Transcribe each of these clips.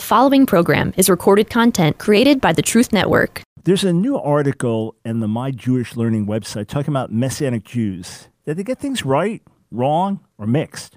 The following program is recorded content created by the Truth Network. There's a new article in the My Jewish Learning website talking about Messianic Jews. Did they get things right, wrong, or mixed?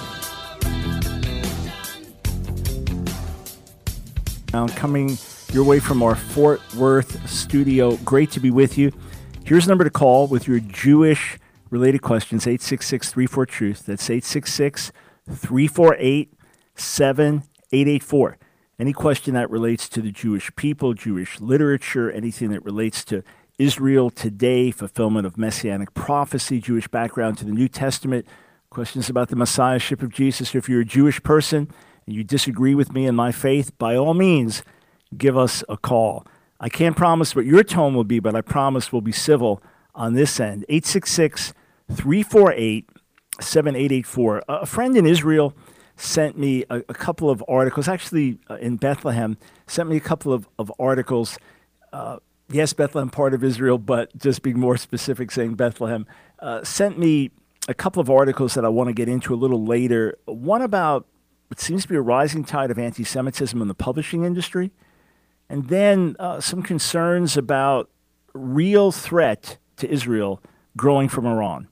Now, coming your way from our Fort Worth studio. Great to be with you. Here's a number to call with your Jewish related questions 866 34 Truth. That's 866 348 7884. Any question that relates to the Jewish people, Jewish literature, anything that relates to Israel today, fulfillment of messianic prophecy, Jewish background to the New Testament, questions about the messiahship of Jesus. If you're a Jewish person, and you disagree with me in my faith, by all means, give us a call. I can't promise what your tone will be, but I promise we'll be civil on this end. 866 348 7884. A friend in Israel sent me a, a couple of articles, actually uh, in Bethlehem, sent me a couple of, of articles. Uh, yes, Bethlehem, part of Israel, but just being more specific, saying Bethlehem, uh, sent me a couple of articles that I want to get into a little later. One about what seems to be a rising tide of anti Semitism in the publishing industry, and then uh, some concerns about real threat to Israel growing from Iran.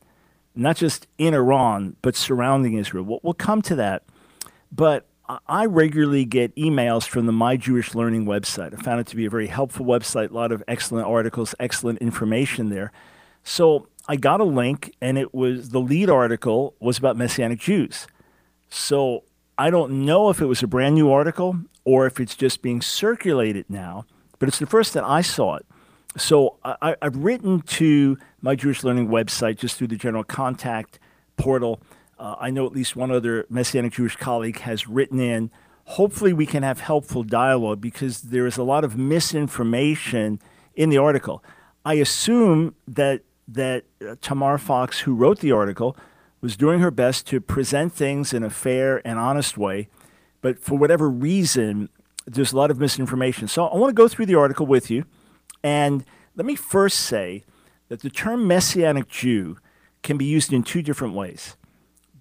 Not just in Iran, but surrounding Israel. We'll, we'll come to that. But I regularly get emails from the My Jewish Learning website. I found it to be a very helpful website, a lot of excellent articles, excellent information there. So I got a link, and it was the lead article was about Messianic Jews. So I don't know if it was a brand new article or if it's just being circulated now, but it's the first that I saw it. So I, have written to my Jewish Learning website just through the general contact portal. Uh, I know at least one other Messianic Jewish colleague has written in. Hopefully, we can have helpful dialogue because there is a lot of misinformation in the article. I assume that that uh, Tamar Fox, who wrote the article, was doing her best to present things in a fair and honest way. But for whatever reason, there's a lot of misinformation. So I want to go through the article with you. And let me first say that the term Messianic Jew can be used in two different ways.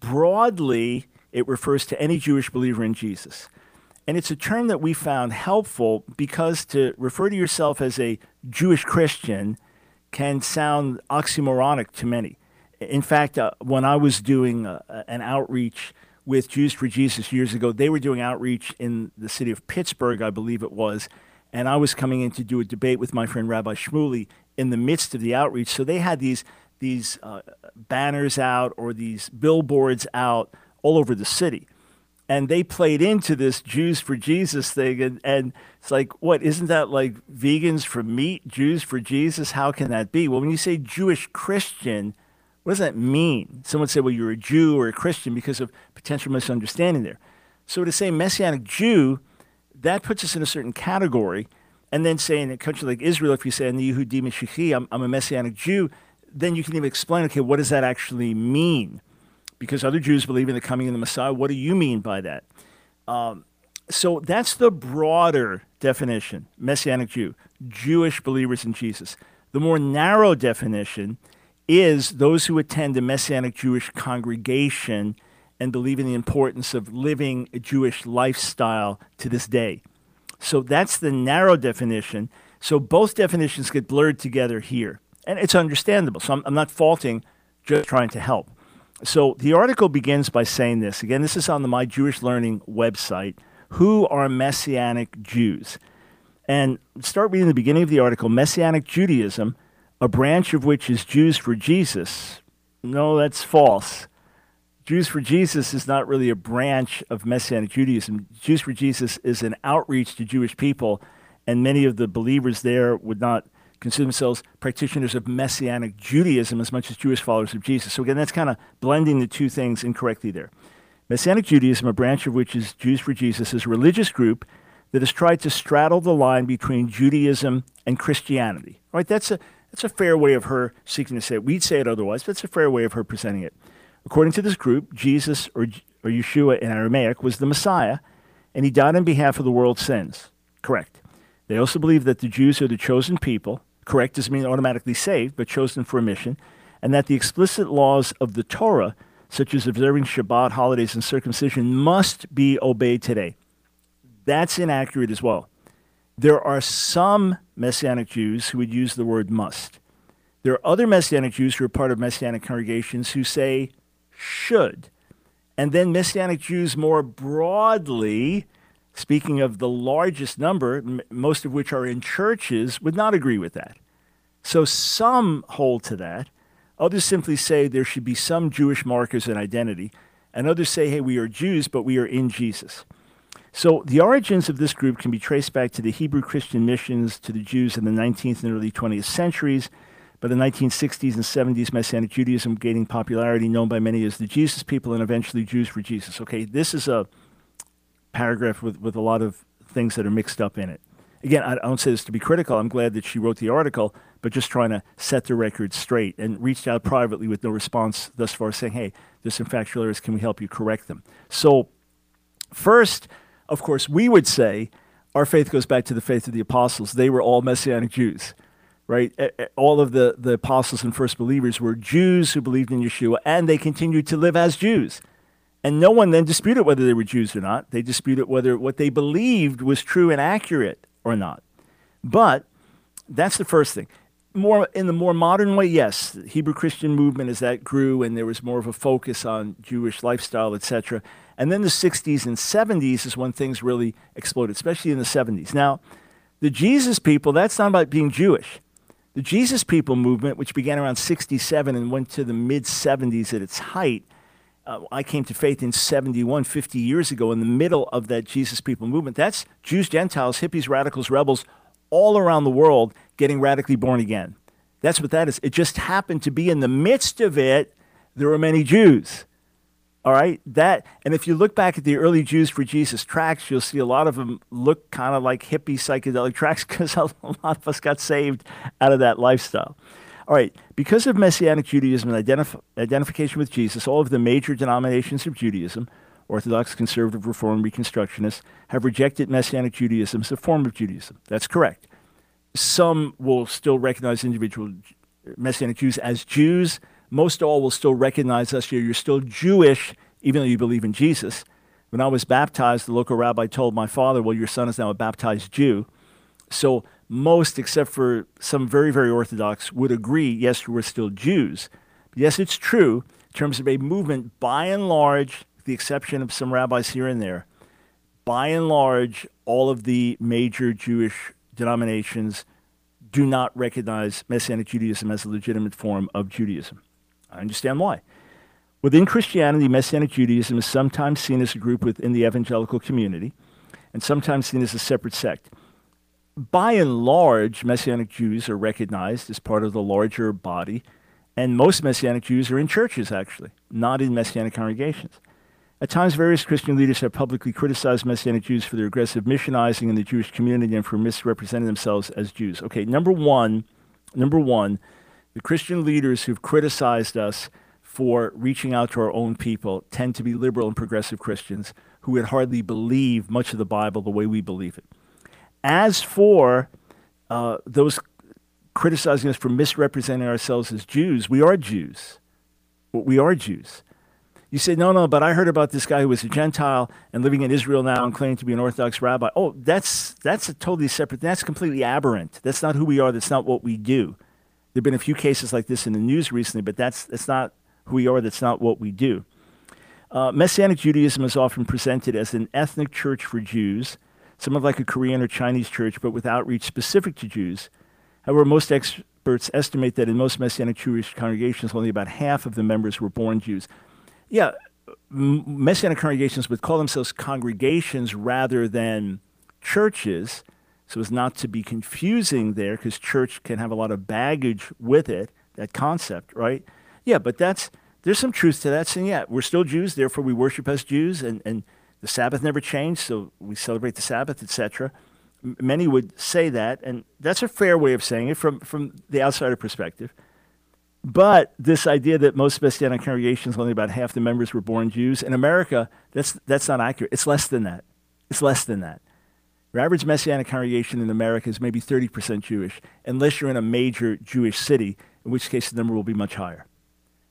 Broadly, it refers to any Jewish believer in Jesus. And it's a term that we found helpful because to refer to yourself as a Jewish Christian can sound oxymoronic to many. In fact, uh, when I was doing uh, an outreach with Jews for Jesus years ago, they were doing outreach in the city of Pittsburgh, I believe it was, and I was coming in to do a debate with my friend Rabbi Shmuley in the midst of the outreach. So they had these these uh, banners out or these billboards out all over the city. And they played into this Jews for Jesus thing. And, and it's like, what, isn't that like vegans for meat, Jews for Jesus? How can that be? Well, when you say Jewish Christian, what does that mean? Someone said, well, you're a Jew or a Christian because of potential misunderstanding there. So to say Messianic Jew, that puts us in a certain category. And then say in a country like Israel, if you say, in the Yehudi I'm, I'm a Messianic Jew, then you can even explain, okay, what does that actually mean? Because other Jews believe in the coming of the Messiah. What do you mean by that? Um, so that's the broader definition Messianic Jew, Jewish believers in Jesus. The more narrow definition is those who attend a Messianic Jewish congregation and believe in the importance of living a Jewish lifestyle to this day. So that's the narrow definition. So both definitions get blurred together here. And it's understandable. So I'm, I'm not faulting, just trying to help. So the article begins by saying this. Again, this is on the My Jewish Learning website. Who are Messianic Jews? And start reading the beginning of the article Messianic Judaism a branch of which is Jews for Jesus. No, that's false. Jews for Jesus is not really a branch of Messianic Judaism. Jews for Jesus is an outreach to Jewish people, and many of the believers there would not consider themselves practitioners of Messianic Judaism as much as Jewish followers of Jesus. So, again, that's kind of blending the two things incorrectly there. Messianic Judaism, a branch of which is Jews for Jesus, is a religious group that has tried to straddle the line between Judaism and Christianity. Right? That's a that's a fair way of her seeking to say it. We'd say it otherwise, but it's a fair way of her presenting it. According to this group, Jesus or, or Yeshua in Aramaic was the Messiah, and he died on behalf of the world's sins. Correct. They also believe that the Jews are the chosen people. Correct doesn't mean automatically saved, but chosen for a mission, and that the explicit laws of the Torah, such as observing Shabbat, holidays, and circumcision, must be obeyed today. That's inaccurate as well. There are some Messianic Jews who would use the word must. There are other Messianic Jews who are part of Messianic congregations who say should. And then Messianic Jews more broadly, speaking of the largest number, m- most of which are in churches, would not agree with that. So some hold to that. Others simply say there should be some Jewish markers and identity. And others say, hey, we are Jews, but we are in Jesus. So the origins of this group can be traced back to the Hebrew Christian missions to the Jews in the 19th and early 20th centuries. By the 1960s and 70s, Messianic Judaism gaining popularity, known by many as the Jesus people and eventually Jews for Jesus. Okay, this is a paragraph with, with a lot of things that are mixed up in it. Again, I don't say this to be critical. I'm glad that she wrote the article, but just trying to set the record straight and reached out privately with no response thus far saying, hey, there's some factual errors. Can we help you correct them? So, first, of course, we would say our faith goes back to the faith of the apostles. They were all Messianic Jews, right? All of the, the apostles and first believers were Jews who believed in Yeshua, and they continued to live as Jews. And no one then disputed whether they were Jews or not. They disputed whether what they believed was true and accurate or not. But that's the first thing. More in the more modern way, yes, the Hebrew Christian movement as that grew and there was more of a focus on Jewish lifestyle, etc. And then the 60s and 70s is when things really exploded, especially in the 70s. Now, the Jesus people, that's not about being Jewish. The Jesus people movement, which began around 67 and went to the mid 70s at its height, uh, I came to faith in 71, 50 years ago, in the middle of that Jesus people movement. That's Jews, Gentiles, hippies, radicals, rebels, all around the world getting radically born again. That's what that is. It just happened to be in the midst of it, there were many Jews. All right, that and if you look back at the early Jews for Jesus tracks, you'll see a lot of them look kind of like hippie psychedelic tracks because a lot of us got saved out of that lifestyle. All right, because of Messianic Judaism and identif- identification with Jesus, all of the major denominations of Judaism, Orthodox, Conservative, Reform, Reconstructionists, have rejected Messianic Judaism as a form of Judaism. That's correct. Some will still recognize individual Messianic Jews as Jews. Most all will still recognize us here. You're still Jewish, even though you believe in Jesus. When I was baptized, the local rabbi told my father, Well, your son is now a baptized Jew. So most, except for some very, very Orthodox, would agree, yes, we're still Jews. But yes, it's true in terms of a movement, by and large, the exception of some rabbis here and there, by and large, all of the major Jewish denominations do not recognize Messianic Judaism as a legitimate form of Judaism. I understand why. Within Christianity, Messianic Judaism is sometimes seen as a group within the evangelical community and sometimes seen as a separate sect by and large, Messianic Jews are recognized as part of the larger body, and most Messianic Jews are in churches, actually, not in Messianic congregations. At times, various Christian leaders have publicly criticized Messianic Jews for their aggressive missionizing in the Jewish community and for misrepresenting themselves as Jews. Okay, number one, number one, the Christian leaders who've criticized us for reaching out to our own people tend to be liberal and progressive Christians who would hardly believe much of the Bible the way we believe it. As for uh, those criticizing us for misrepresenting ourselves as Jews, we are Jews. We are Jews. You say, no, no, but I heard about this guy who was a Gentile and living in Israel now and claiming to be an Orthodox rabbi. Oh, that's, that's a totally separate, that's completely aberrant. That's not who we are. That's not what we do. There have been a few cases like this in the news recently, but that's, that's not who we are. That's not what we do. Uh, Messianic Judaism is often presented as an ethnic church for Jews somewhat like a Korean or Chinese church, but with outreach specific to Jews. However, most experts estimate that in most Messianic Jewish congregations, only about half of the members were born Jews. Yeah, Messianic congregations would call themselves congregations rather than churches, so as not to be confusing there, because church can have a lot of baggage with it, that concept, right? Yeah, but that's there's some truth to that. Saying, yeah, we're still Jews, therefore we worship as Jews, and, and The Sabbath never changed, so we celebrate the Sabbath, etc. Many would say that, and that's a fair way of saying it from, from the outsider perspective. But this idea that most Messianic congregations, only about half the members were born Jews, in America, that's, that's not accurate. It's less than that. It's less than that. Your average Messianic congregation in America is maybe 30% Jewish, unless you're in a major Jewish city, in which case the number will be much higher.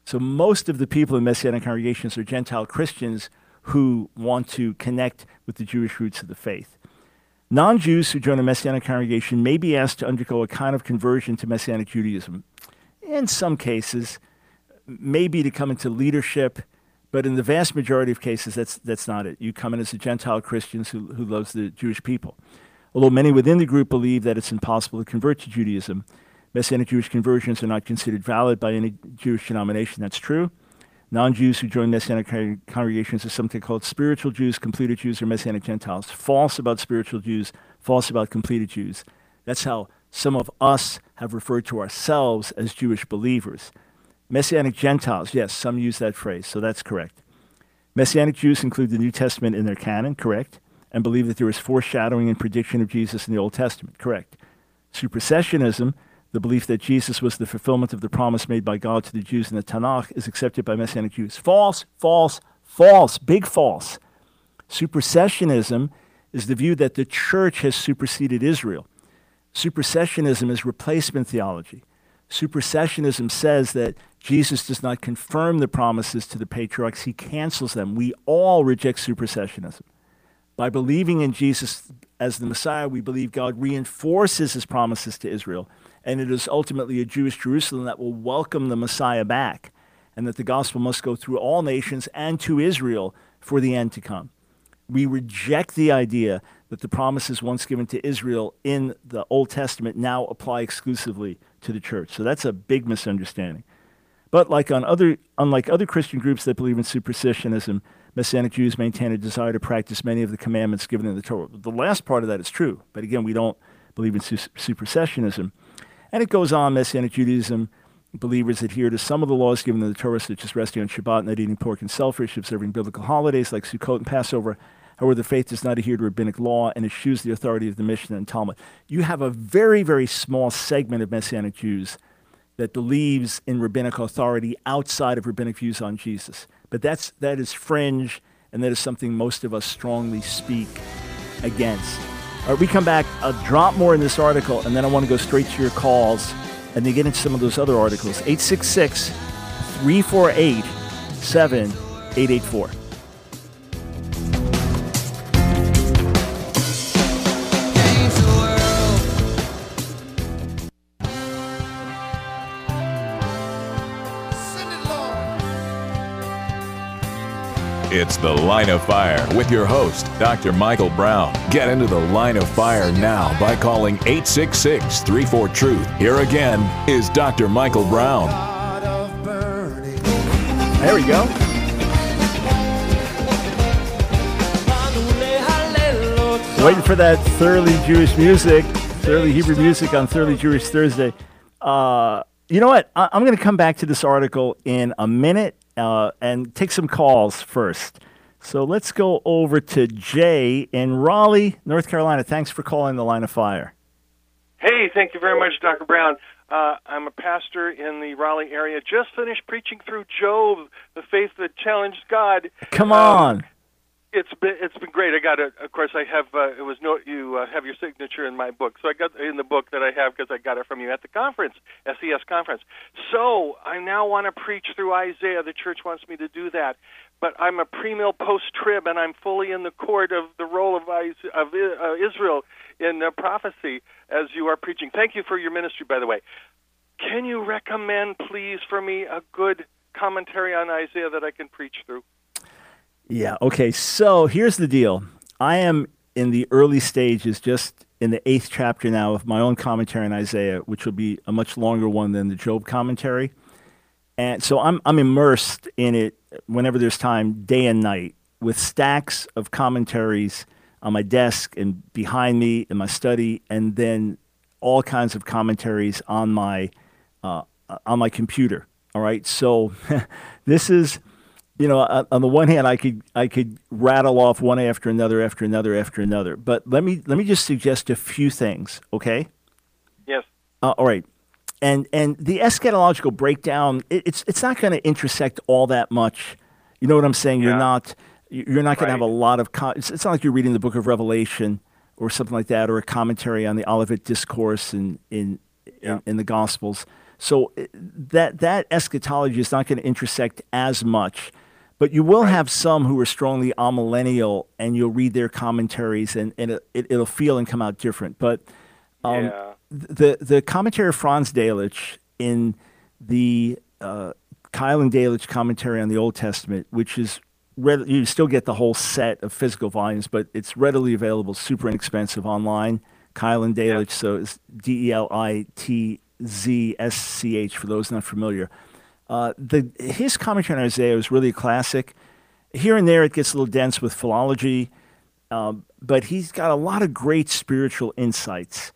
So most of the people in Messianic congregations are Gentile Christians who want to connect with the Jewish roots of the faith. Non Jews who join a Messianic congregation may be asked to undergo a kind of conversion to Messianic Judaism. In some cases, maybe to come into leadership, but in the vast majority of cases, that's, that's not it. You come in as a Gentile Christian who, who loves the Jewish people. Although many within the group believe that it's impossible to convert to Judaism, Messianic Jewish conversions are not considered valid by any Jewish denomination. That's true. Non Jews who join Messianic congregations are something called spiritual Jews, completed Jews, or Messianic Gentiles. False about spiritual Jews, false about completed Jews. That's how some of us have referred to ourselves as Jewish believers. Messianic Gentiles, yes, some use that phrase, so that's correct. Messianic Jews include the New Testament in their canon, correct, and believe that there is foreshadowing and prediction of Jesus in the Old Testament, correct. Supersessionism the belief that Jesus was the fulfillment of the promise made by God to the Jews in the Tanakh is accepted by Messianic Jews. False, false, false, big false. Supersessionism is the view that the church has superseded Israel. Supersessionism is replacement theology. Supersessionism says that Jesus does not confirm the promises to the patriarchs, he cancels them. We all reject supersessionism. By believing in Jesus as the Messiah, we believe God reinforces his promises to Israel and it is ultimately a Jewish Jerusalem that will welcome the Messiah back, and that the gospel must go through all nations and to Israel for the end to come. We reject the idea that the promises once given to Israel in the Old Testament now apply exclusively to the church. So that's a big misunderstanding. But like on other, unlike other Christian groups that believe in supersessionism, Messianic Jews maintain a desire to practice many of the commandments given in the Torah. The last part of that is true, but again, we don't believe in su- supersessionism. And it goes on, Messianic Judaism believers adhere to some of the laws given in the Torah, such as resting on Shabbat, not eating pork and shellfish, observing biblical holidays like Sukkot and Passover. However, the faith does not adhere to rabbinic law and eschews the authority of the Mishnah and Talmud. You have a very, very small segment of Messianic Jews that believes in rabbinic authority outside of rabbinic views on Jesus. But that's, that is fringe, and that is something most of us strongly speak against. All right, we come back, I'll drop more in this article, and then I want to go straight to your calls and then get into some of those other articles. 866 348 7884. It's The Line of Fire with your host, Dr. Michael Brown. Get into the line of fire now by calling 866 34 Truth. Here again is Dr. Michael Brown. There we go. Waiting for that thoroughly Jewish music, thoroughly Hebrew music on Thoroughly Jewish Thursday. Uh, you know what? I- I'm going to come back to this article in a minute uh, and take some calls first. So let's go over to Jay in Raleigh, North Carolina. Thanks for calling the line of fire. Hey, thank you very much, Dr. Brown. Uh, I'm a pastor in the Raleigh area. Just finished preaching through Job, the faith that challenged God. Come on. Um, it's been it's been great. I got it. Of course, I have. Uh, it was no you uh, have your signature in my book, so I got in the book that I have because I got it from you at the conference, SES conference. So I now want to preach through Isaiah. The church wants me to do that, but I'm a premill post trib, and I'm fully in the court of the role of of uh, Israel in uh, prophecy as you are preaching. Thank you for your ministry, by the way. Can you recommend, please, for me a good commentary on Isaiah that I can preach through? Yeah. Okay. So here's the deal. I am in the early stages, just in the eighth chapter now of my own commentary on Isaiah, which will be a much longer one than the Job commentary. And so I'm, I'm immersed in it whenever there's time, day and night, with stacks of commentaries on my desk and behind me in my study, and then all kinds of commentaries on my, uh, on my computer. All right. So this is you know, on the one hand, I could I could rattle off one after another, after another, after another. But let me let me just suggest a few things, okay? Yes. Uh, all right. And and the eschatological breakdown, it, it's it's not going to intersect all that much. You know what I'm saying? You're not you're not going to have a lot of. Con- it's, it's not like you're reading the Book of Revelation or something like that, or a commentary on the Olivet Discourse in in Yeah. in, in the Gospels. So uh, that that eschatology is not going to intersect as much, but you will have some who are strongly amillennial, and you'll read their commentaries, and, and it, it, it'll feel and come out different. But um, yeah. the the commentary of Franz Delitzsch in the uh, Keil and Delitzsch commentary on the Old Testament, which is read, you still get the whole set of physical volumes, but it's readily available, super inexpensive online. Keil and Delitzsch, so it's D E L I T Z S C H for those not familiar. Uh, the his commentary on Isaiah is really a classic. Here and there, it gets a little dense with philology, um, but he's got a lot of great spiritual insights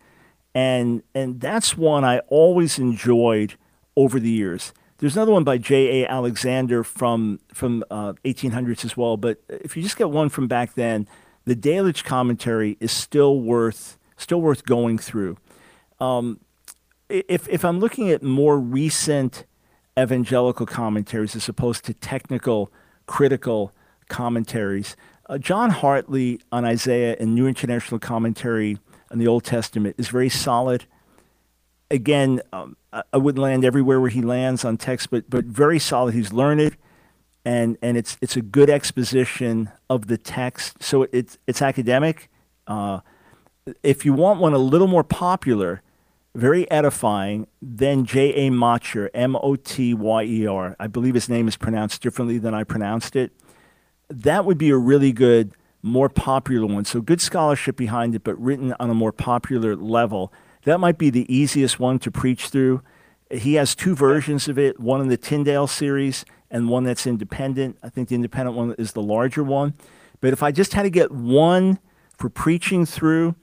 and and that's one I always enjoyed over the years. There's another one by J. A. Alexander from from uh, 1800s as well. But if you just get one from back then, the Delitzsch commentary is still worth still worth going through. Um, if if I'm looking at more recent evangelical commentaries as opposed to technical critical commentaries, uh, John Hartley on Isaiah and New International Commentary on the Old Testament is very solid. Again, um, I, I wouldn't land everywhere where he lands on text, but but very solid. He's learned, and and it's it's a good exposition of the text. So it's it's academic. Uh, if you want one a little more popular, very edifying, then J. A. Motyer, M O T Y E R. I believe his name is pronounced differently than I pronounced it. That would be a really good, more popular one. So good scholarship behind it, but written on a more popular level. That might be the easiest one to preach through. He has two versions of it, one in the Tyndale series and one that's independent. I think the independent one is the larger one. But if I just had to get one for preaching through,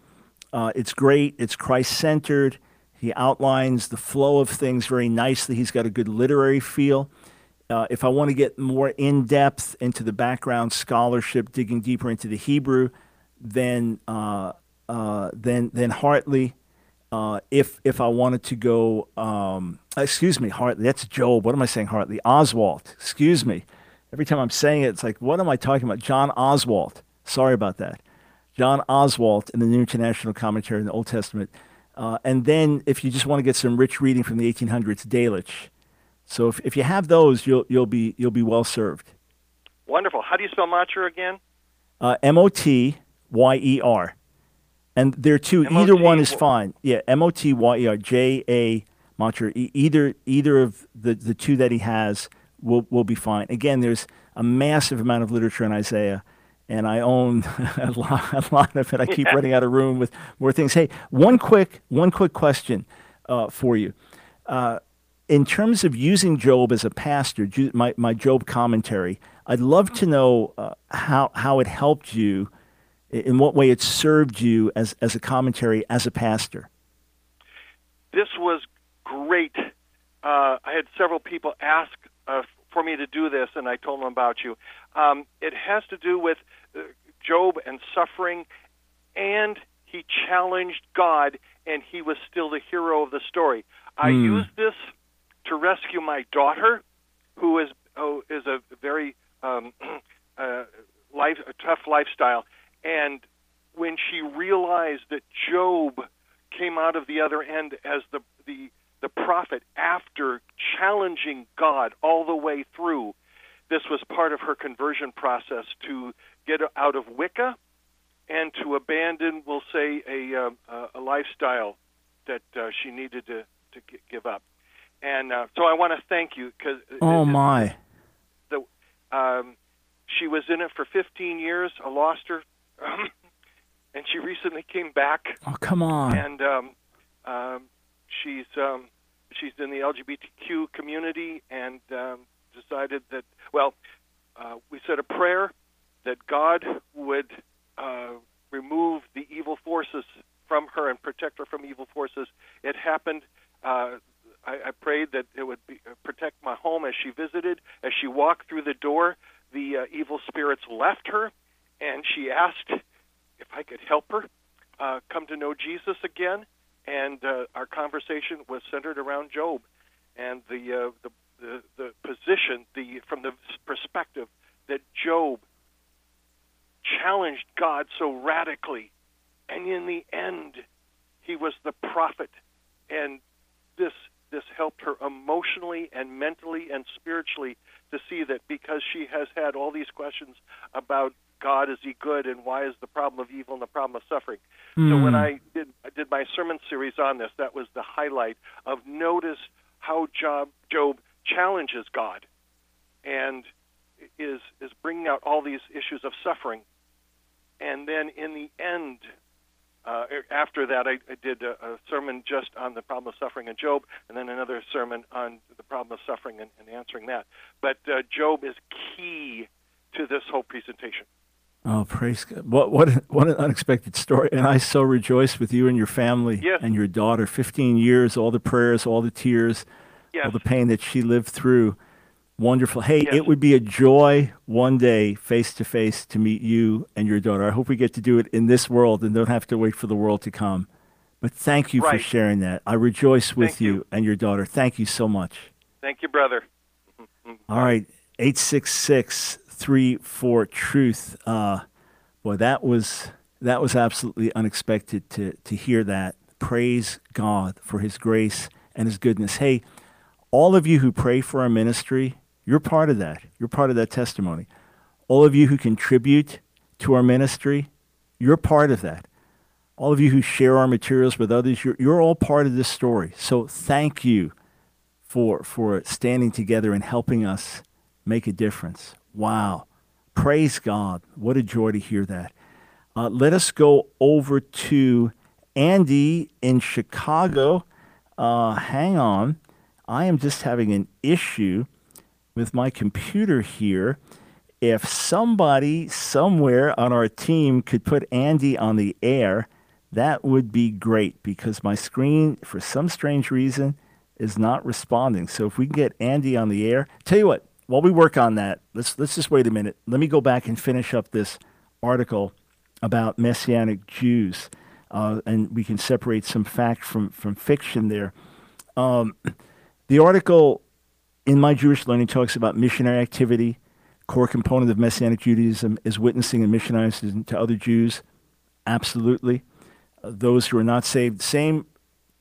uh, it's great. It's Christ centered. He outlines the flow of things very nicely. He's got a good literary feel. Uh, if I want to get more in depth into the background scholarship, digging deeper into the Hebrew, then uh, uh, then then Hartley. Uh, if if I wanted to go, um, excuse me, Hartley. That's Job. What am I saying, Hartley? Oswalt. Excuse me. Every time I'm saying it, it's like, what am I talking about? John Oswalt. Sorry about that. John Oswalt in the New International Commentary in the Old Testament. Uh, and then if you just want to get some rich reading from the 1800s, Delitzsch. So if, if you have those, you'll, you'll, be, you'll be well served. Wonderful. How do you spell Motyer again? Uh, M O T Y E R. And there are two. Either one is fine. Yeah, M O T Y E R. J A Motyer. E- either either of the, the two that he has will will be fine. Again, there's a massive amount of literature in Isaiah, and I own a lot, a lot of it. I keep Yeah. running out of room with more things. Hey, one quick one quick question uh, for you. Uh, in terms of using Job as a pastor, my, my Job commentary, I'd love to know uh, how, how it helped you, in what way it served you as, as a commentary as a pastor. This was great. Uh, I had several people ask uh, for me to do this, and I told them about you. Um, it has to do with Job and suffering, and he challenged God, and he was still the hero of the story. I Hmm. used this to rescue my daughter, who is oh, is a very um, uh, life a tough lifestyle, and when she realized that Job came out of the other end as the the the prophet after challenging God all the way through. This was part of her conversion process to get out of Wicca and to abandon, we'll say, a uh, a lifestyle that uh, she needed to to give up. And uh, so I want to thank you because Oh, my. the um, she was in it for 15 years. I lost her, and she recently came back Oh, come on. and um, um, she's um, she's in the LGBTQ community and um, decided that well, uh, we said a prayer that God would uh, remove the evil forces from her and protect her from evil forces. It happened. Uh, I, I prayed that it would be, uh, protect my home as she visited. As she walked through the door, the uh, evil spirits left her, and she asked if I could help her uh, come to know Jesus again. And uh, our conversation was centered around Job and the, uh, the the the position, the from the perspective that Job challenged God so radically, and in the end, he was the prophet, and this this helped her emotionally and mentally and spiritually to see that because she has had all these questions about God is he good and why is the problem of evil and the problem of suffering. Mm. So when hmm. I did I did my sermon series on this, that was the highlight of notice how Job Job challenges God and is is bringing out all these issues of suffering. And then in the end, uh, after that, I, I did a, a, sermon just on the problem of suffering in Job, and then another sermon on the problem of suffering and, and answering that. But uh, Job is key to this whole presentation. Oh, praise God! What what what an unexpected story! And I so rejoice with you and your family yes. and your daughter. Fifteen years, all the prayers, all the tears, yes. all the pain that she lived through. Wonderful. Hey, yes. it would be a joy one day, face to face, to meet you and your daughter. I hope we get to do it in this world and don't have to wait for the world to come. But thank you right. for sharing that. I rejoice with you. you and your daughter. Thank you so much. Thank you, brother. All right, eight six six three four truth. Uh, boy, that was that was absolutely unexpected to to hear that. Praise God for His grace and His goodness. Hey, all of you who pray for our ministry, you're part of that. You're part of that testimony. All of you who contribute to our ministry, you're part of that. All of you who share our materials with others, you're, you're all part of this story. So thank you for, for standing together and helping us make a difference. Wow. Praise God. What a joy to hear that. Uh, let us go over to Andy in Chicago. Uh, hang on. I am just having an issue with my computer here. If somebody somewhere on our team could put Andy on the air, that would be great because my screen, for some strange reason, is not responding. So if we can get Andy on the air, tell you what, while we work on that, let's let's just wait a minute. Let me go back and finish up this article about Messianic Jews, uh, and we can separate some fact from from fiction there. Um, the article in My Jewish Learning talks about missionary activity. Core component of Messianic Judaism is witnessing and missionizing to other Jews. Absolutely. Uh, those who are not saved, same,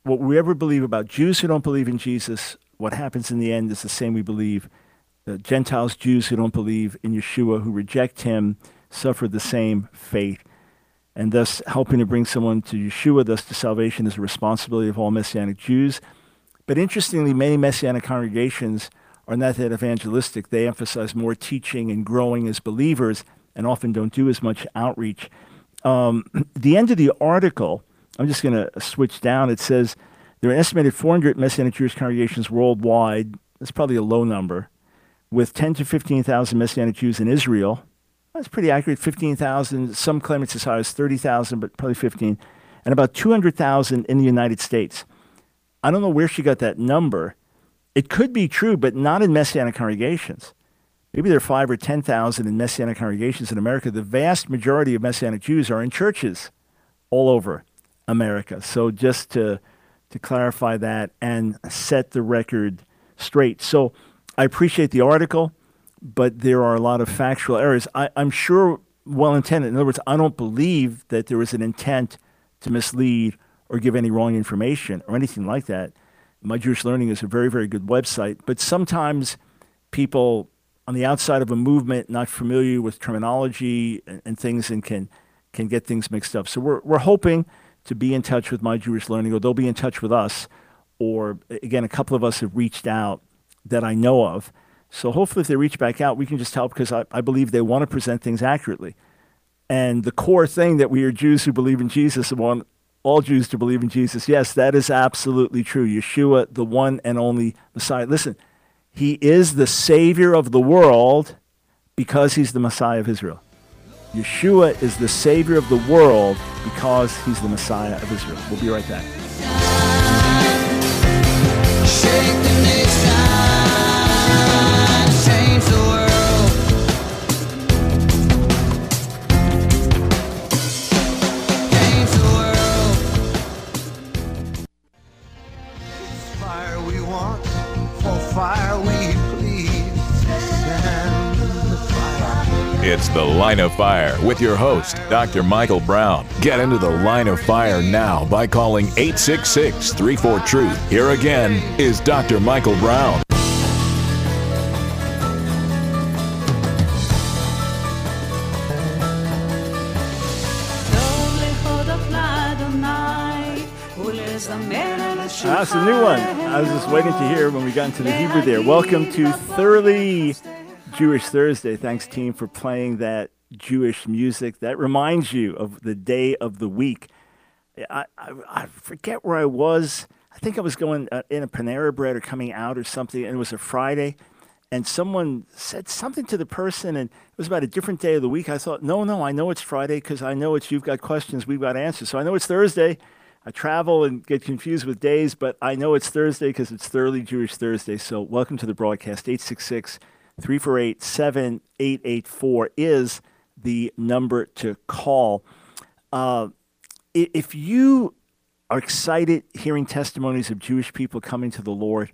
what we ever believe about Jews who don't believe in Jesus, what happens in the end is the same we believe. The Gentiles, Jews who don't believe in Yeshua, who reject him, suffer the same fate. And thus, helping to bring someone to Yeshua, thus to salvation, is a responsibility of all Messianic Jews. But interestingly, many Messianic congregations are not that evangelistic. They emphasize more teaching and growing as believers and often don't do as much outreach. Um, the end of the article, I'm just going to switch down. It says there are an estimated 400 Messianic Jewish congregations worldwide. That's probably a low number, with 10 to 15,000 Messianic Jews in Israel. That's pretty accurate. 15,000. Some claim it's as high as 30,000, but probably 15, and about 200,000 in the United States. I don't know where she got that number. It could be true, but not in Messianic congregations. Maybe there are five or 10,000 in Messianic congregations in America. The vast majority of Messianic Jews are in churches all over America. So just to, to clarify that and set the record straight. So I appreciate the article, but there are a lot of factual errors. I, I'm sure well intended. In other words, I don't believe that there was an intent to mislead or give any wrong information or anything like that. My Jewish Learning is a very, very good website, but sometimes people on the outside of a movement not familiar with terminology and, and things and can can get things mixed up. So we're we're hoping to be in touch with My Jewish Learning, or they'll be in touch with us, or again, a couple of us have reached out that I know of. So hopefully, if they reach back out, we can just help because I, I believe they want to present things accurately. And the core thing that we are Jews who believe in Jesus want all Jews to believe in Jesus. Yes, that is absolutely true. Yeshua, the one and only Messiah. Listen, he is the Savior of the world because he's the Messiah of Israel. Yeshua is the Savior of the world because he's the Messiah of Israel. We'll be right back. The Line of Fire with your host, Dr. Michael Brown. Get into the line of fire now by calling 866 34 Truth. Here again is Dr. Michael Brown. Ah, That's a new one. I was just waiting to hear when we got into the Hebrew there. Welcome to Thoroughly Jewish Thursday. Thanks, team, for playing that Jewish music. That reminds you of the day of the week. I, I, I forget where I was. I think I was going uh, in a Panera Bread or coming out or something, and it was a Friday. And someone said something to the person, and it was about a different day of the week. I thought, no, no, I know it's Friday because I know it's you've got questions, we've got answers. So I know it's Thursday. I travel and get confused with days, but I know it's Thursday because it's Thoroughly Jewish Thursday. So welcome to the broadcast. 866 348 7884 is the number to call. Uh, if you are excited hearing testimonies of Jewish people coming to the Lord,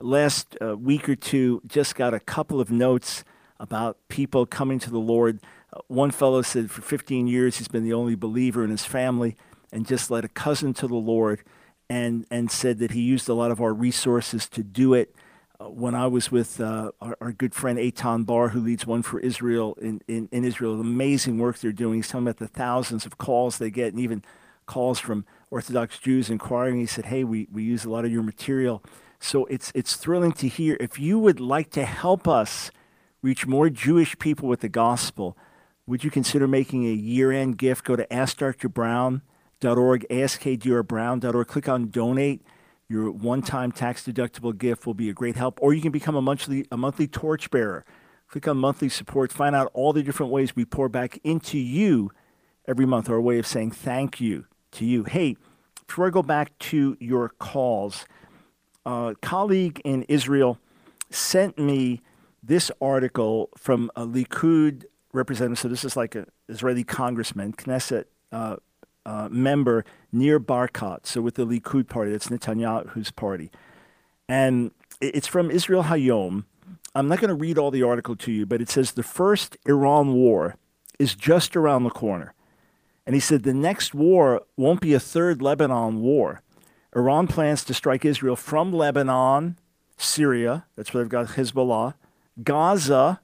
last uh, week or two just got a couple of notes about people coming to the Lord. Uh, one fellow said for 15 years he's been the only believer in his family and just led a cousin to the Lord and, and said that he used a lot of our resources to do it. When I was with uh, our, our, good friend Eitan Bar, who leads One for Israel in, in, in Israel, amazing work they're doing. He's talking about the thousands of calls they get and even calls from Orthodox Jews inquiring. He said, Hey, we, we use a lot of your material. So it's, it's thrilling to hear. If you would like to help us reach more Jewish people with the gospel, would you consider making a year end gift? Go to Ask Dr. Brown org, askdrbrown.org. Click on donate. Your one-time tax-deductible gift will be a great help, or you can become a monthly a monthly torchbearer. Click on monthly support. Find out all the different ways we pour back into you every month. Our way of saying thank you to you. Hey, before I go back to your calls, a colleague in Israel sent me this article from a Likud representative. So this is like an Israeli congressman, Knesset uh, uh, member Nir Barkat, so with the Likud party, that's Netanyahu's party. And it's from Israel Hayom. I'm not going to read all the article to you, but it says the first Iran war is just around the corner. And he said the next war won't be a third Lebanon war. Iran plans to strike Israel from Lebanon, Syria, that's where they've got Hezbollah, Gaza,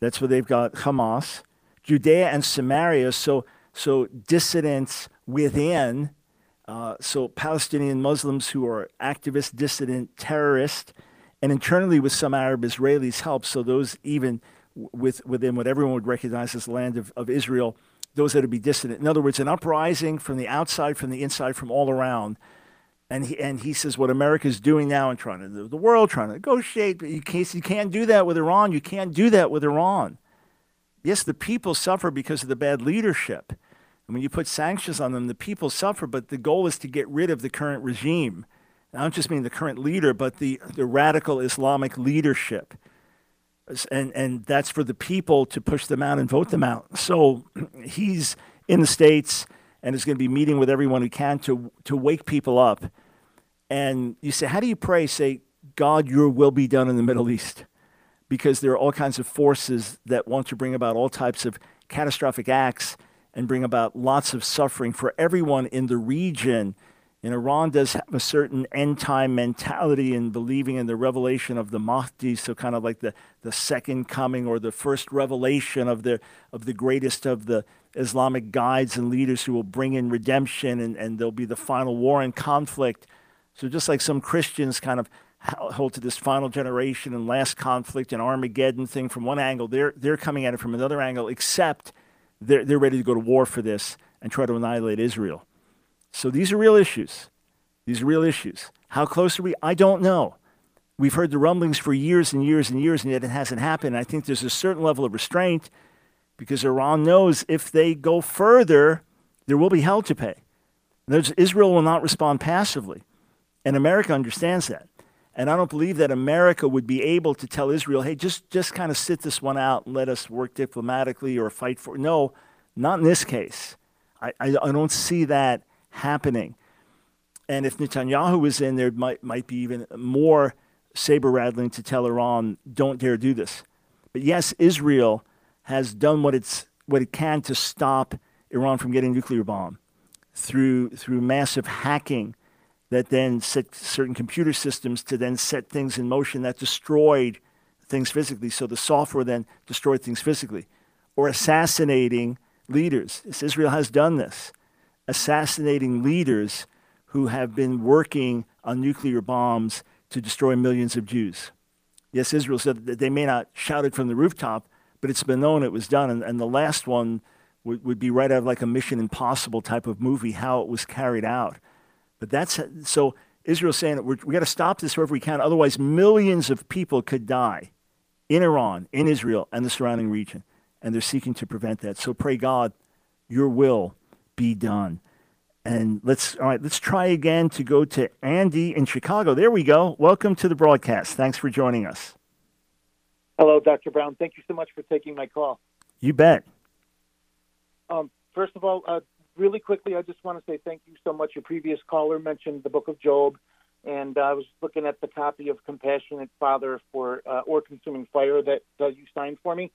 that's where they've got Hamas, Judea and Samaria. So so dissidents within, uh, so Palestinian Muslims who are activist, dissident, terrorist, and internally with some Arab Israelis help. So those even with within what everyone would recognize as the land of, of Israel, those that would be dissident. In other words, an uprising from the outside, from the inside, from all around. And he, and he says what America is doing now and trying to the world, trying to negotiate. But You can't, you can't do that with Iran. You can't do that with Iran. Yes, the people suffer because of the bad leadership. And when you put sanctions on them, the people suffer, but the goal is to get rid of the current regime. And I don't just mean the current leader, but the, the radical Islamic leadership. And, and that's for the people to push them out and vote them out. So he's in the States and is going to be meeting with everyone who can to, to wake people up. And you say, How do you pray? Say, God, your will be done in the Middle East. Because there are all kinds of forces that want to bring about all types of catastrophic acts and bring about lots of suffering for everyone in the region. And Iran does have a certain end time mentality in believing in the revelation of the Mahdi, so kind of like the, the second coming or the first revelation of the, of the greatest of the Islamic guides and leaders who will bring in redemption and, and there'll be the final war and conflict. So, just like some Christians kind of hold to this final generation and last conflict and Armageddon thing from one angle, they're, they're coming at it from another angle, except they're, they're ready to go to war for this and try to annihilate Israel. So these are real issues. These are real issues. How close are we? I don't know. We've heard the rumblings for years and years and years, and yet it hasn't happened. I think there's a certain level of restraint because Iran knows if they go further, there will be hell to pay. Israel will not respond passively. And America understands that. And I don't believe that America would be able to tell Israel, hey, just, just kind of sit this one out and let us work diplomatically or fight for. No, not in this case. I, I, I don't see that happening. And if Netanyahu was in there, might might be even more saber rattling to tell Iran, "Don't dare do this." But yes, Israel has done what it's what it can to stop Iran from getting a nuclear bomb through through massive hacking that then set certain computer systems to then set things in motion that destroyed things physically. So the software then destroyed things physically, or assassinating leaders. Israel has done this, assassinating leaders who have been working on nuclear bombs to destroy millions of Jews. Yes, Israel said that they may not shout it from the rooftop, but it's been known it was done. And, and the last one would, would be right out of like a Mission Impossible type of movie, how it was carried out. But that's so Israel's saying that we're, we got to stop this wherever we can. Otherwise, millions of people could die in Iran, in Israel, and the surrounding region. And they're seeking to prevent that. So pray God, your will be done. And let's all right, let's try again to go to Andy in Chicago. There we go. Welcome to the broadcast. Thanks for joining us. Hello, Dr. Brown. Thank you so much for taking my call. You bet. Um, first of all, uh, really quickly, I just want to say thank you so much. Your previous caller mentioned the book of Job, and uh, I was looking at the copy of Compassionate Father for uh, or Consuming Fire that uh, you signed for me,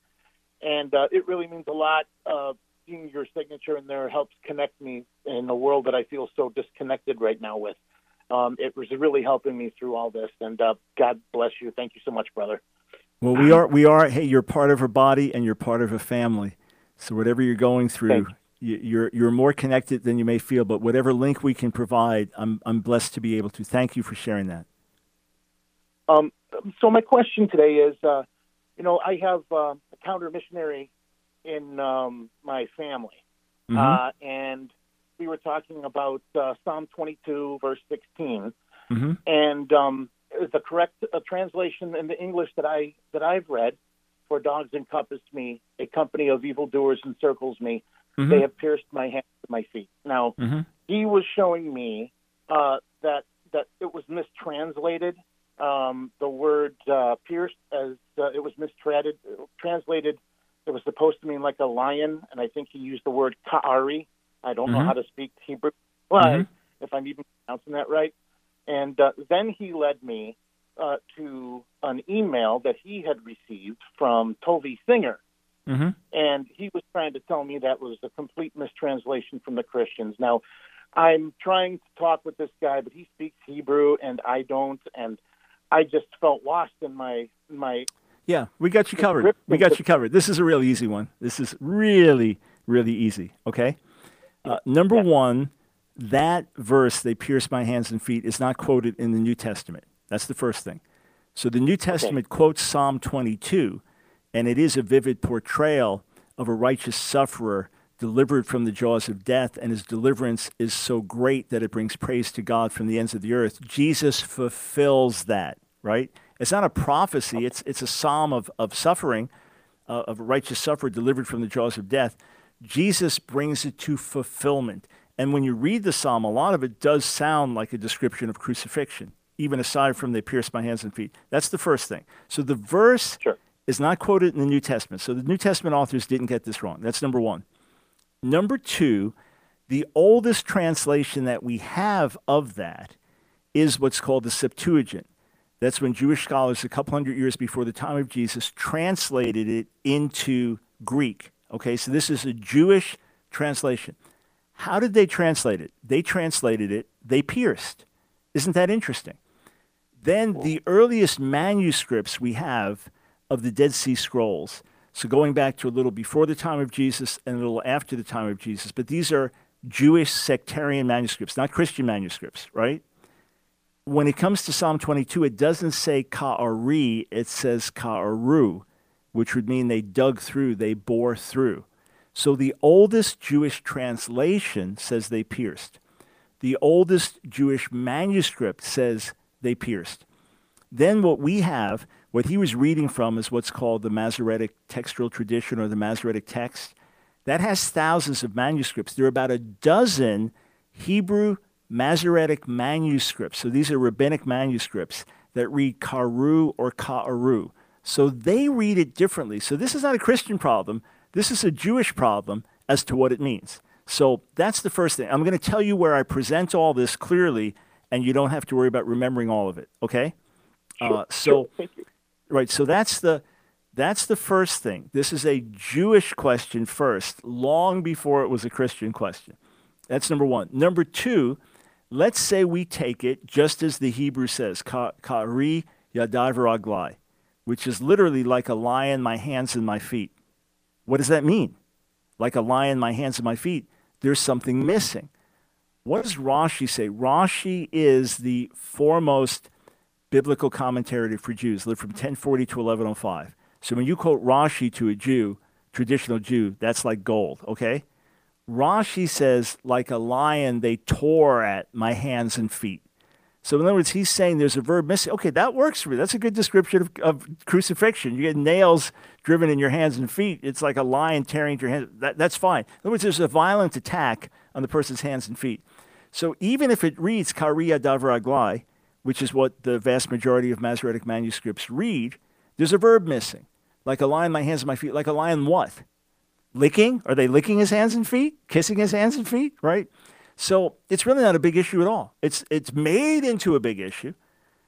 and uh, it really means a lot. Uh, seeing your signature in there helps connect me in a world that I feel so disconnected right now with. Um, it was really helping me through all this, and uh, God bless you. Thank you so much, brother. Well, we are we are. Hey, you're part of a body, and you're part of a family. So whatever you're going through, you- you're you're more connected than you may feel. But whatever link we can provide, I'm I'm blessed to be able to. Thank you for sharing that. Um, so my question today is, uh, you know, I have uh, a counter missionary in um, my family, Mhm. uh, and we were talking about uh, Psalm 22, verse 16, Mhm. and um, the correct uh, translation in the English that I that I've read, "For dogs encompass me, a company of evildoers encircles me; Mhm. they have pierced my hands and my feet." Now, Mhm. he was showing me uh, that that it was mistranslated. Um, the word uh, pierced as uh, it was mistranslated. Translated, it was supposed to mean like a lion, and I think he used the word ka'ari. I don't know Mhm. how to speak Hebrew, but Mhm. if I'm even pronouncing that right. And uh, then he led me uh, to an email that he had received from Tovia Singer, Mhm. and he was trying to tell me that was a complete mistranslation from the Christians. Now, I'm trying to talk with this guy, but he speaks Hebrew and I don't, and I just felt lost in my my. Yeah, we got you covered. We got you covered. This is a real easy one. This is really, really easy. Okay. Uh, number Yeah. one, that verse, they pierce my hands and feet, is not quoted in the New Testament. That's the first thing. So the New Testament quotes Psalm 22, and it is a vivid portrayal of a righteous sufferer delivered from the jaws of death, and his deliverance is so great that it brings praise to God from the ends of the earth. Jesus fulfills that, right? It's not a prophecy, it's, it's a psalm of, of suffering, uh, of a righteous sufferer delivered from the jaws of death. Jesus brings it to fulfillment. And when you read the psalm, a lot of it does sound like a description of crucifixion, even aside from they pierced my hands and feet. That's the first thing. So the verse Sure. Is not quoted in the New Testament. So the New Testament authors didn't get this wrong. That's number one. Number two, the oldest translation that we have of that is what's called the Septuagint. That's when Jewish scholars, a couple hundred years before the time of Jesus, translated it into Greek. Okay, so this is a Jewish translation. How did they translate it? They translated it, they pierced. Isn't that interesting? Then the earliest manuscripts we have of the Dead Sea Scrolls, so going back to a little before the time of Jesus and a little after the time of Jesus, but these are Jewish sectarian manuscripts, not Christian manuscripts, right? When it comes to Psalm 22, it doesn't say ka'ari, it says ka'aru, which would mean they dug through, they bore through. So the oldest Jewish translation says they pierced. The oldest Jewish manuscript says they pierced. Then what we have, what he was reading from, is what's called the Masoretic textual tradition or the Masoretic text. That has thousands of manuscripts. There are about a dozen Hebrew Masoretic manuscripts. So these are rabbinic manuscripts that read karu or ka'aru. So they read it differently. So this is not a Christian problem. This is a Jewish problem as to what it means. So that's the first thing. I'm going to tell you where I present all this clearly, and you don't have to worry about remembering all of it. Okay? uh, so, right. So that's the that's the first thing. This is a Jewish question first, long before it was a Christian question. That's number one. Number two, let's say we take it just as the Hebrew says, "Kari yadav raglai," which is literally like a lion, my hands and my feet. What does that mean? Like a lion, my hands and my feet. There's something missing. What does Rashi say? Rashi is the foremost biblical commentary for Jews, lived from 1040 to 1105. So when you quote Rashi to a Jew, traditional Jew, that's like gold, okay? Rashi says, like a lion, they tore at my hands and feet. So in other words, he's saying there's a verb missing. Okay, that works for me. That's a good description of, of crucifixion. You get nails driven in your hands and feet. It's like a lion tearing at your hands. That, that's fine. In other words, there's a violent attack on the person's hands and feet. So even if it reads Kariya Davraglai, which is what the vast majority of Masoretic manuscripts read, there's a verb missing. Like a lion, my hands and my feet. Like a lion, what? Licking? Are they licking his hands and feet? Kissing his hands and feet? Right? So it's really not a big issue at all. It's, it's made into a big issue.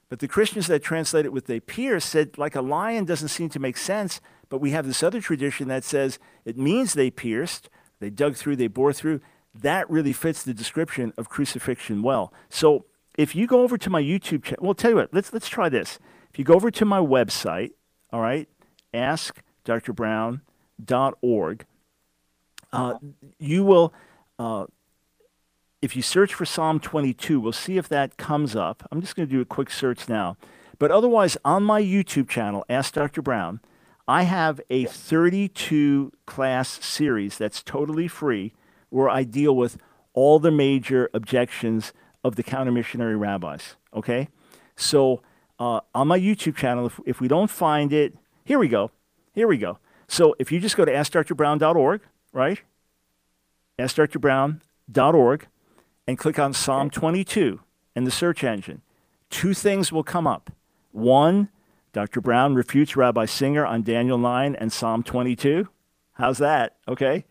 But the Christians that translate it with they pierce said, like a lion doesn't seem to make sense. But we have this other tradition that says it means they pierced, they dug through, they bore through. That really fits the description of crucifixion well. So if you go over to my YouTube channel, well, tell you what, let's, let's try this. If you go over to my website, all right, askdrbrown.org, uh, you will, uh, if you search for Psalm 22, we'll see if that comes up. I'm just going to do a quick search now. But otherwise, on my YouTube channel, Ask Dr. Brown, I have a 32 class series that's totally free where I deal with all the major objections of the counter missionary rabbis. Okay? So uh, on my YouTube channel, if, if we don't find it, here we go. Here we go. So if you just go to AskDrBrown.org, right? AskDrBrown.org and click on Psalm 22 in the search engine, two things will come up. One, Dr. Brown refutes Rabbi Singer on Daniel 9 and Psalm 22. How's that? Okay.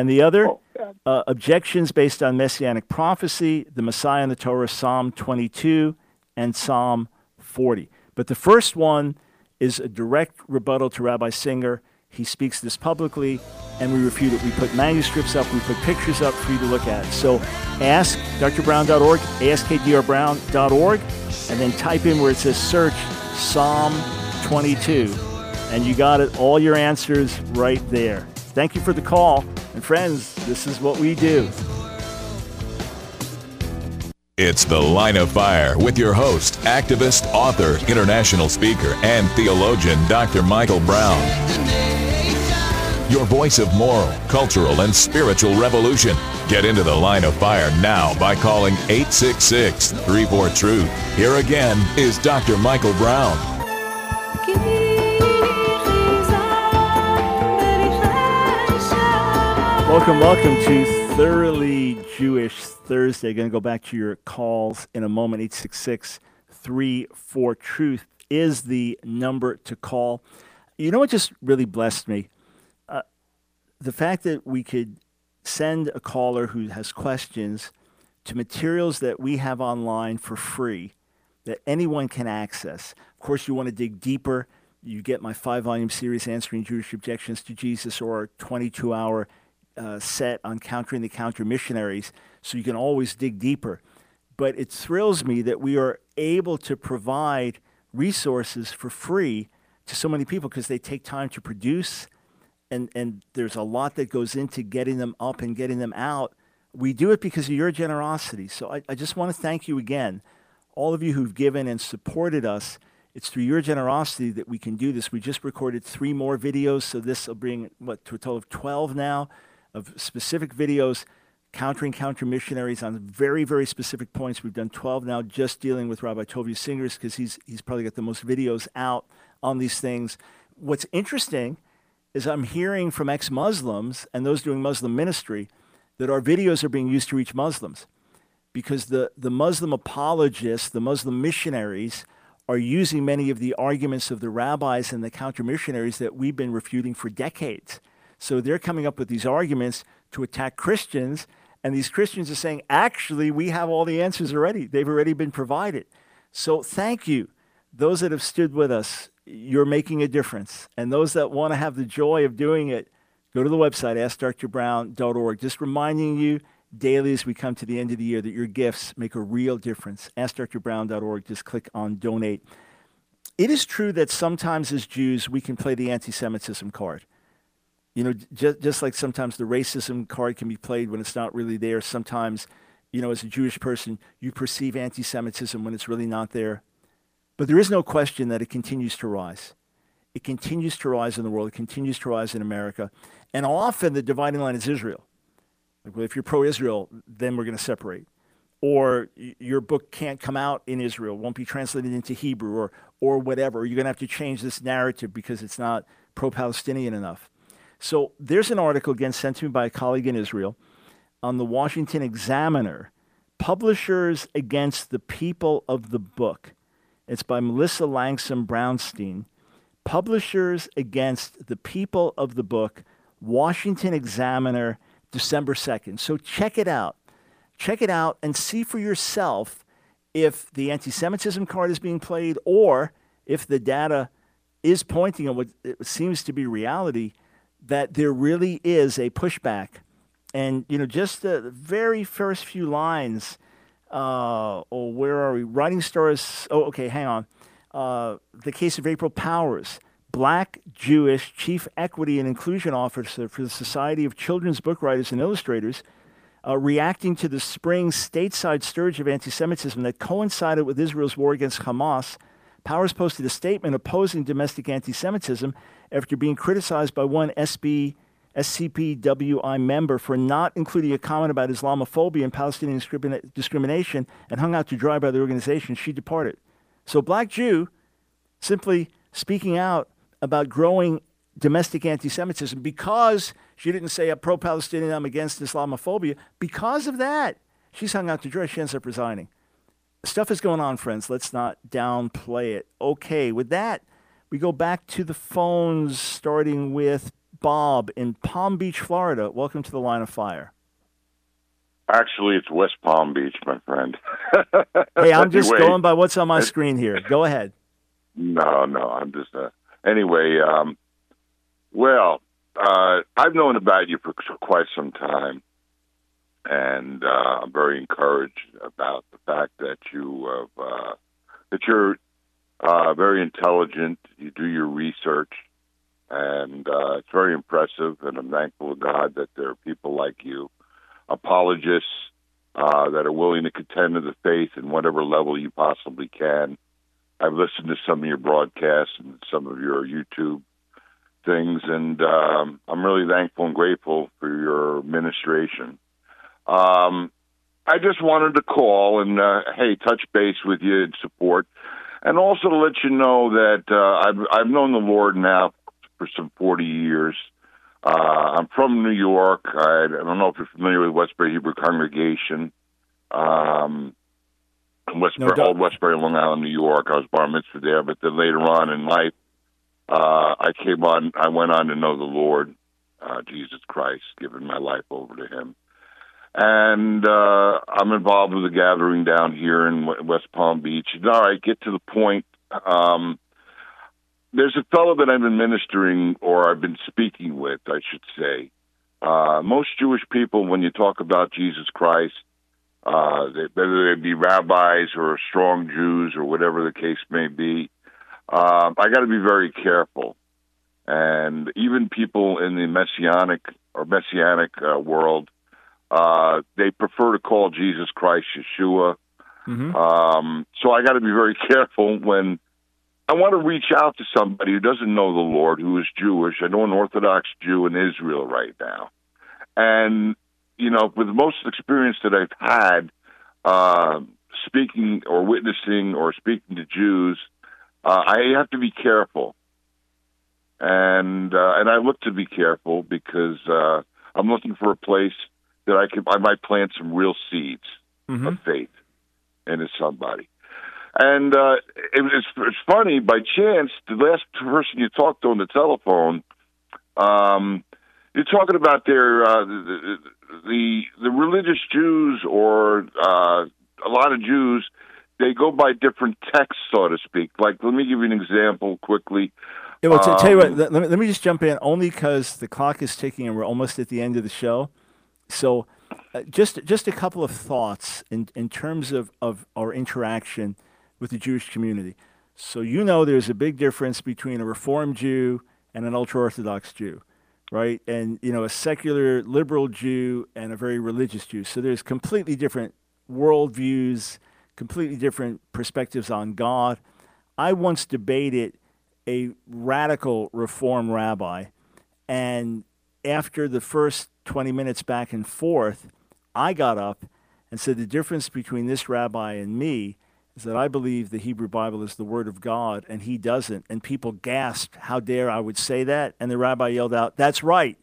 And the other, oh, uh, objections based on messianic prophecy, the Messiah and the Torah, Psalm 22 and Psalm 40. But the first one is a direct rebuttal to Rabbi Singer. He speaks this publicly, and we refute it. We put manuscripts up, we put pictures up for you to look at. So ask drbrown.org, askdrbrown.org, and then type in where it says search Psalm 22. And you got it, all your answers right there. Thank you for the call. And friends, this is what we do. It's The Line of Fire with your host, activist, author, international speaker, and theologian, Dr. Michael Brown. Your voice of moral, cultural, and spiritual revolution. Get into the line of fire now by calling 866 34 Truth. Here again is Dr. Michael Brown. Welcome, welcome to Thoroughly Jewish Thursday. Going to go back to your calls in a moment. 866 34 Truth is the number to call. You know what just really blessed me? Uh, the fact that we could send a caller who has questions to materials that we have online for free that anyone can access. Of course, you want to dig deeper. You get my five volume series, Answering Jewish Objections to Jesus, or 22 hour uh, set on countering the counter missionaries, so you can always dig deeper. But it thrills me that we are able to provide resources for free to so many people because they take time to produce, and, and there's a lot that goes into getting them up and getting them out. We do it because of your generosity. So I, I just want to thank you again, all of you who've given and supported us. It's through your generosity that we can do this. We just recorded three more videos, so this will bring what to a total of 12 now of specific videos countering counter missionaries on very, very specific points. We've done 12 now just dealing with Rabbi Tovia Singers because he's, he's probably got the most videos out on these things. What's interesting is I'm hearing from ex Muslims and those doing Muslim ministry that our videos are being used to reach Muslims because the, the Muslim apologists, the Muslim missionaries, are using many of the arguments of the rabbis and the counter missionaries that we've been refuting for decades. So they're coming up with these arguments to attack Christians. And these Christians are saying, actually, we have all the answers already. They've already been provided. So thank you. Those that have stood with us, you're making a difference. And those that want to have the joy of doing it, go to the website, askdrbrown.org. Just reminding you daily as we come to the end of the year that your gifts make a real difference. AskDrBrown.org. Just click on donate. It is true that sometimes as Jews, we can play the anti Semitism card. You know, just, just like sometimes the racism card can be played when it's not really there. Sometimes, you know, as a Jewish person, you perceive anti Semitism when it's really not there. But there is no question that it continues to rise. It continues to rise in the world, it continues to rise in America. And often the dividing line is Israel. Like, well, if you're pro Israel, then we're going to separate. Or your book can't come out in Israel, won't be translated into Hebrew, or, or whatever. You're going to have to change this narrative because it's not pro Palestinian enough. So there's an article, again, sent to me by a colleague in Israel on the Washington Examiner Publishers Against the People of the Book. It's by Melissa Langsam Braunstein. Publishers Against the People of the Book, Washington Examiner, December 2nd. So check it out. Check it out and see for yourself if the anti Semitism card is being played or if the data is pointing at what seems to be reality that there really is a pushback. And, you know, just the very first few lines, uh, where are we? Writing stars, oh, okay, hang on. Uh, the case of April Powers, black Jewish chief equity and inclusion officer for the Society of Children's Book Writers and Illustrators, uh, reacting to the spring stateside surge of anti Semitism that coincided with Israel's war against Hamas. Powers posted a statement opposing domestic anti Semitism after being criticized by one SB, SCBWI member for not including a comment about Islamophobia and Palestinian discrimination and hung out to dry by the organization. She departed. So, Black Jew simply speaking out about growing domestic anti Semitism because she didn't say, I'm pro Palestinian, I'm against Islamophobia. Because of that, she's hung out to dry. She ends up resigning. Stuff is going on, friends. Let's not downplay it. Okay, with that, we go back to the phones, starting with Bob in Palm Beach, Florida. Welcome to the line of fire. Actually, it's West Palm Beach, my friend. hey, I'm just anyway, going by what's on my screen here. Go ahead. No, no, I'm just uh, anyway. Um, well, uh, I've known about you for, for quite some time, and uh, I'm very encouraged about the fact that you have, uh, that you're uh, very intelligent. You do your research, and uh, it's very impressive. And I'm thankful to God that there are people like you, apologists uh, that are willing to contend to the faith in whatever level you possibly can I've listened to some of your broadcasts and some of your YouTube things, and um, I'm really thankful and grateful for your administration. Um, I just wanted to call and uh, hey, touch base with you and support, and also to let you know that uh, I've I've known the Lord now for some 40 years. Uh, I'm from New York. I, I don't know if you're familiar with Westbury Hebrew Congregation. Um, Westbury, no, old Westbury, Long Island, New York. I was bar mitzvah there, but then later on in life, uh, I came on. I went on to know the Lord, uh, Jesus Christ, giving my life over to Him. And uh, I'm involved with a gathering down here in West Palm Beach. And all right, get to the point. Um, there's a fellow that I've been ministering, or I've been speaking with, I should say. Uh, most Jewish people, when you talk about Jesus Christ, uh, whether they be rabbis or strong Jews or whatever the case may be. Uh, I got to be very careful. And even people in the messianic or messianic uh, world, uh, they prefer to call Jesus Christ Yeshua. Mm-hmm. Um, so I got to be very careful when I want to reach out to somebody who doesn't know the Lord, who is Jewish. I know an Orthodox Jew in Israel right now. And you know, with most experience that I've had uh, speaking or witnessing or speaking to Jews, uh, I have to be careful, and uh, and I look to be careful because uh, I'm looking for a place that I can I might plant some real seeds mm-hmm. of faith into somebody. And uh, it, it's, it's funny. By chance, the last person you talked to on the telephone, um, you're talking about their uh, the, the the religious Jews or uh, a lot of Jews. They go by different texts, so to speak. Like, let me give you an example quickly. Yeah, well, to tell you what, Um, let, let me, let me just jump in only because the clock is ticking and we're almost at the end of the show. So, uh, just just a couple of thoughts in, in terms of, of our interaction with the Jewish community. So, you know, there's a big difference between a Reformed Jew and an ultra Orthodox Jew, right? And, you know, a secular liberal Jew and a very religious Jew. So, there's completely different worldviews, completely different perspectives on God. I once debated a radical reform rabbi, and after the first 20 minutes back and forth, I got up and said the difference between this rabbi and me is that I believe the Hebrew Bible is the Word of God and he doesn't. And people gasped, How dare I would say that? And the rabbi yelled out, That's right.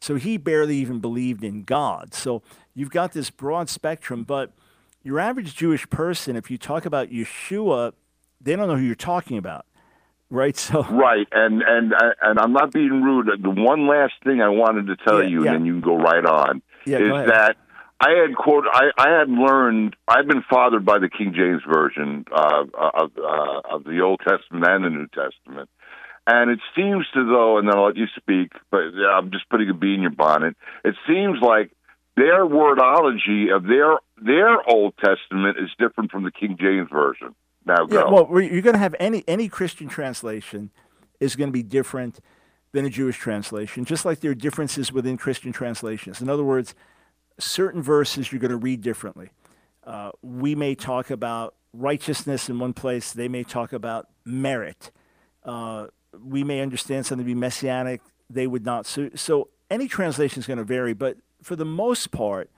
So he barely even believed in God. So you've got this broad spectrum, but your average Jewish person, if you talk about Yeshua, they don't know who you're talking about, right? So Right, and and and I'm not being rude. The one last thing I wanted to tell Yeah, you, yeah. and then you can go right on, Yeah, is that I had quote I, I had learned I've been fathered by the King James version uh, of uh, of the Old Testament and the New Testament, and it seems to though, and then I'll let you speak, but yeah, I'm just putting a bee in your bonnet. It seems like their wordology of their their Old Testament is different from the King James version. Now go. Yeah, well, you're going to have any any Christian translation is going to be different than a Jewish translation, just like there are differences within Christian translations. In other words, certain verses you're going to read differently. Uh, we may talk about righteousness in one place; they may talk about merit. Uh, we may understand something to be messianic; they would not. So, so any translation is going to vary, but for the most part,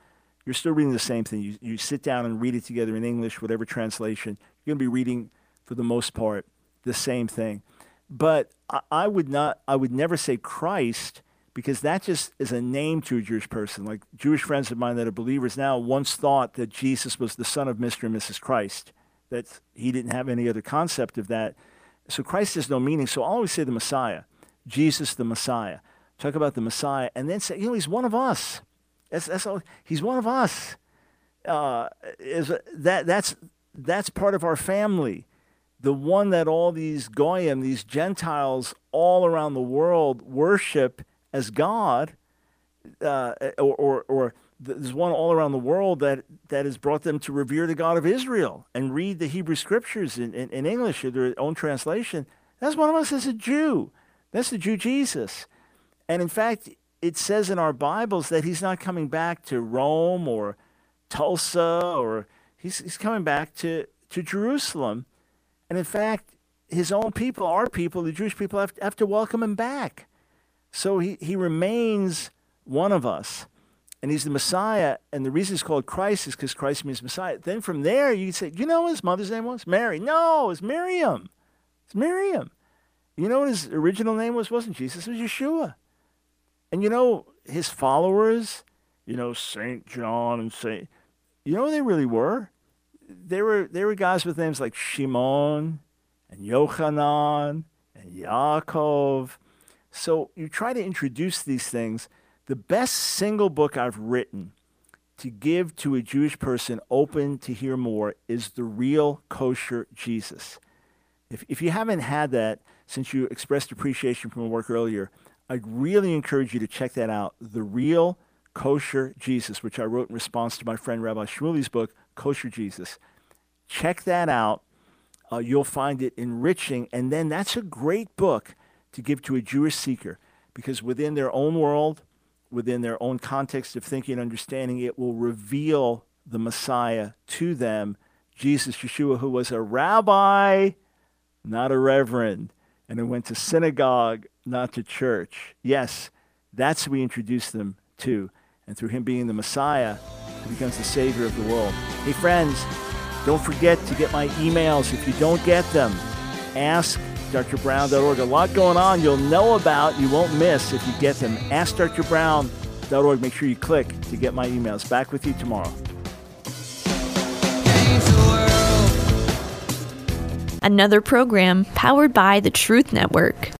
you're still reading the same thing. You, you sit down and read it together in English, whatever translation, you're going to be reading, for the most part, the same thing. But I, I would not, I would never say Christ because that just is a name to a Jewish person. Like Jewish friends of mine that are believers now once thought that Jesus was the son of Mr. and Mrs. Christ, that he didn't have any other concept of that. So Christ has no meaning. So I'll always say the Messiah, Jesus the Messiah. Talk about the Messiah, and then say, you know, he's one of us. That's, that's all. He's one of us. Uh, is that that's that's part of our family. The one that all these goyim, these Gentiles all around the world worship as God, uh, or, or or there's one all around the world that that has brought them to revere the God of Israel and read the Hebrew scriptures in, in, in English or their own translation. That's one of us as a Jew. That's the Jew Jesus. And in fact, it says in our Bibles that he's not coming back to Rome or Tulsa or he's, he's coming back to, to Jerusalem. And in fact, his own people, our people, the Jewish people, have, have to welcome him back. So he, he remains one of us. And he's the Messiah. And the reason he's called Christ is because Christ means Messiah. Then from there, you can say, you know what his mother's name was? Mary. No, it's Miriam. It's Miriam. You know what his original name was? wasn't Jesus? It was Yeshua. And you know, his followers, you know, St. John and St. You know who they really were? They were they were guys with names like Shimon and Yochanan and Yaakov. So you try to introduce these things. The best single book I've written to give to a Jewish person open to hear more is The Real Kosher Jesus. If, if you haven't had that since you expressed appreciation from the work earlier, I'd really encourage you to check that out. The Real Kosher Jesus, which I wrote in response to my friend Rabbi Shmuley's book, Kosher Jesus. Check that out. Uh, you'll find it enriching. And then that's a great book to give to a Jewish seeker because within their own world, within their own context of thinking and understanding, it will reveal the Messiah to them, Jesus, Yeshua, who was a rabbi, not a reverend, and who went to synagogue, not to church. Yes, that's who we introduce them to. And through him being the Messiah, he becomes the Savior of the world. Hey, friends, don't forget to get my emails. If you don't get them, ask drbrown.org. A lot going on you'll know about, you won't miss if you get them. Ask drbrown.org. Make sure you click to get my emails. Back with you tomorrow. Another program powered by the Truth Network.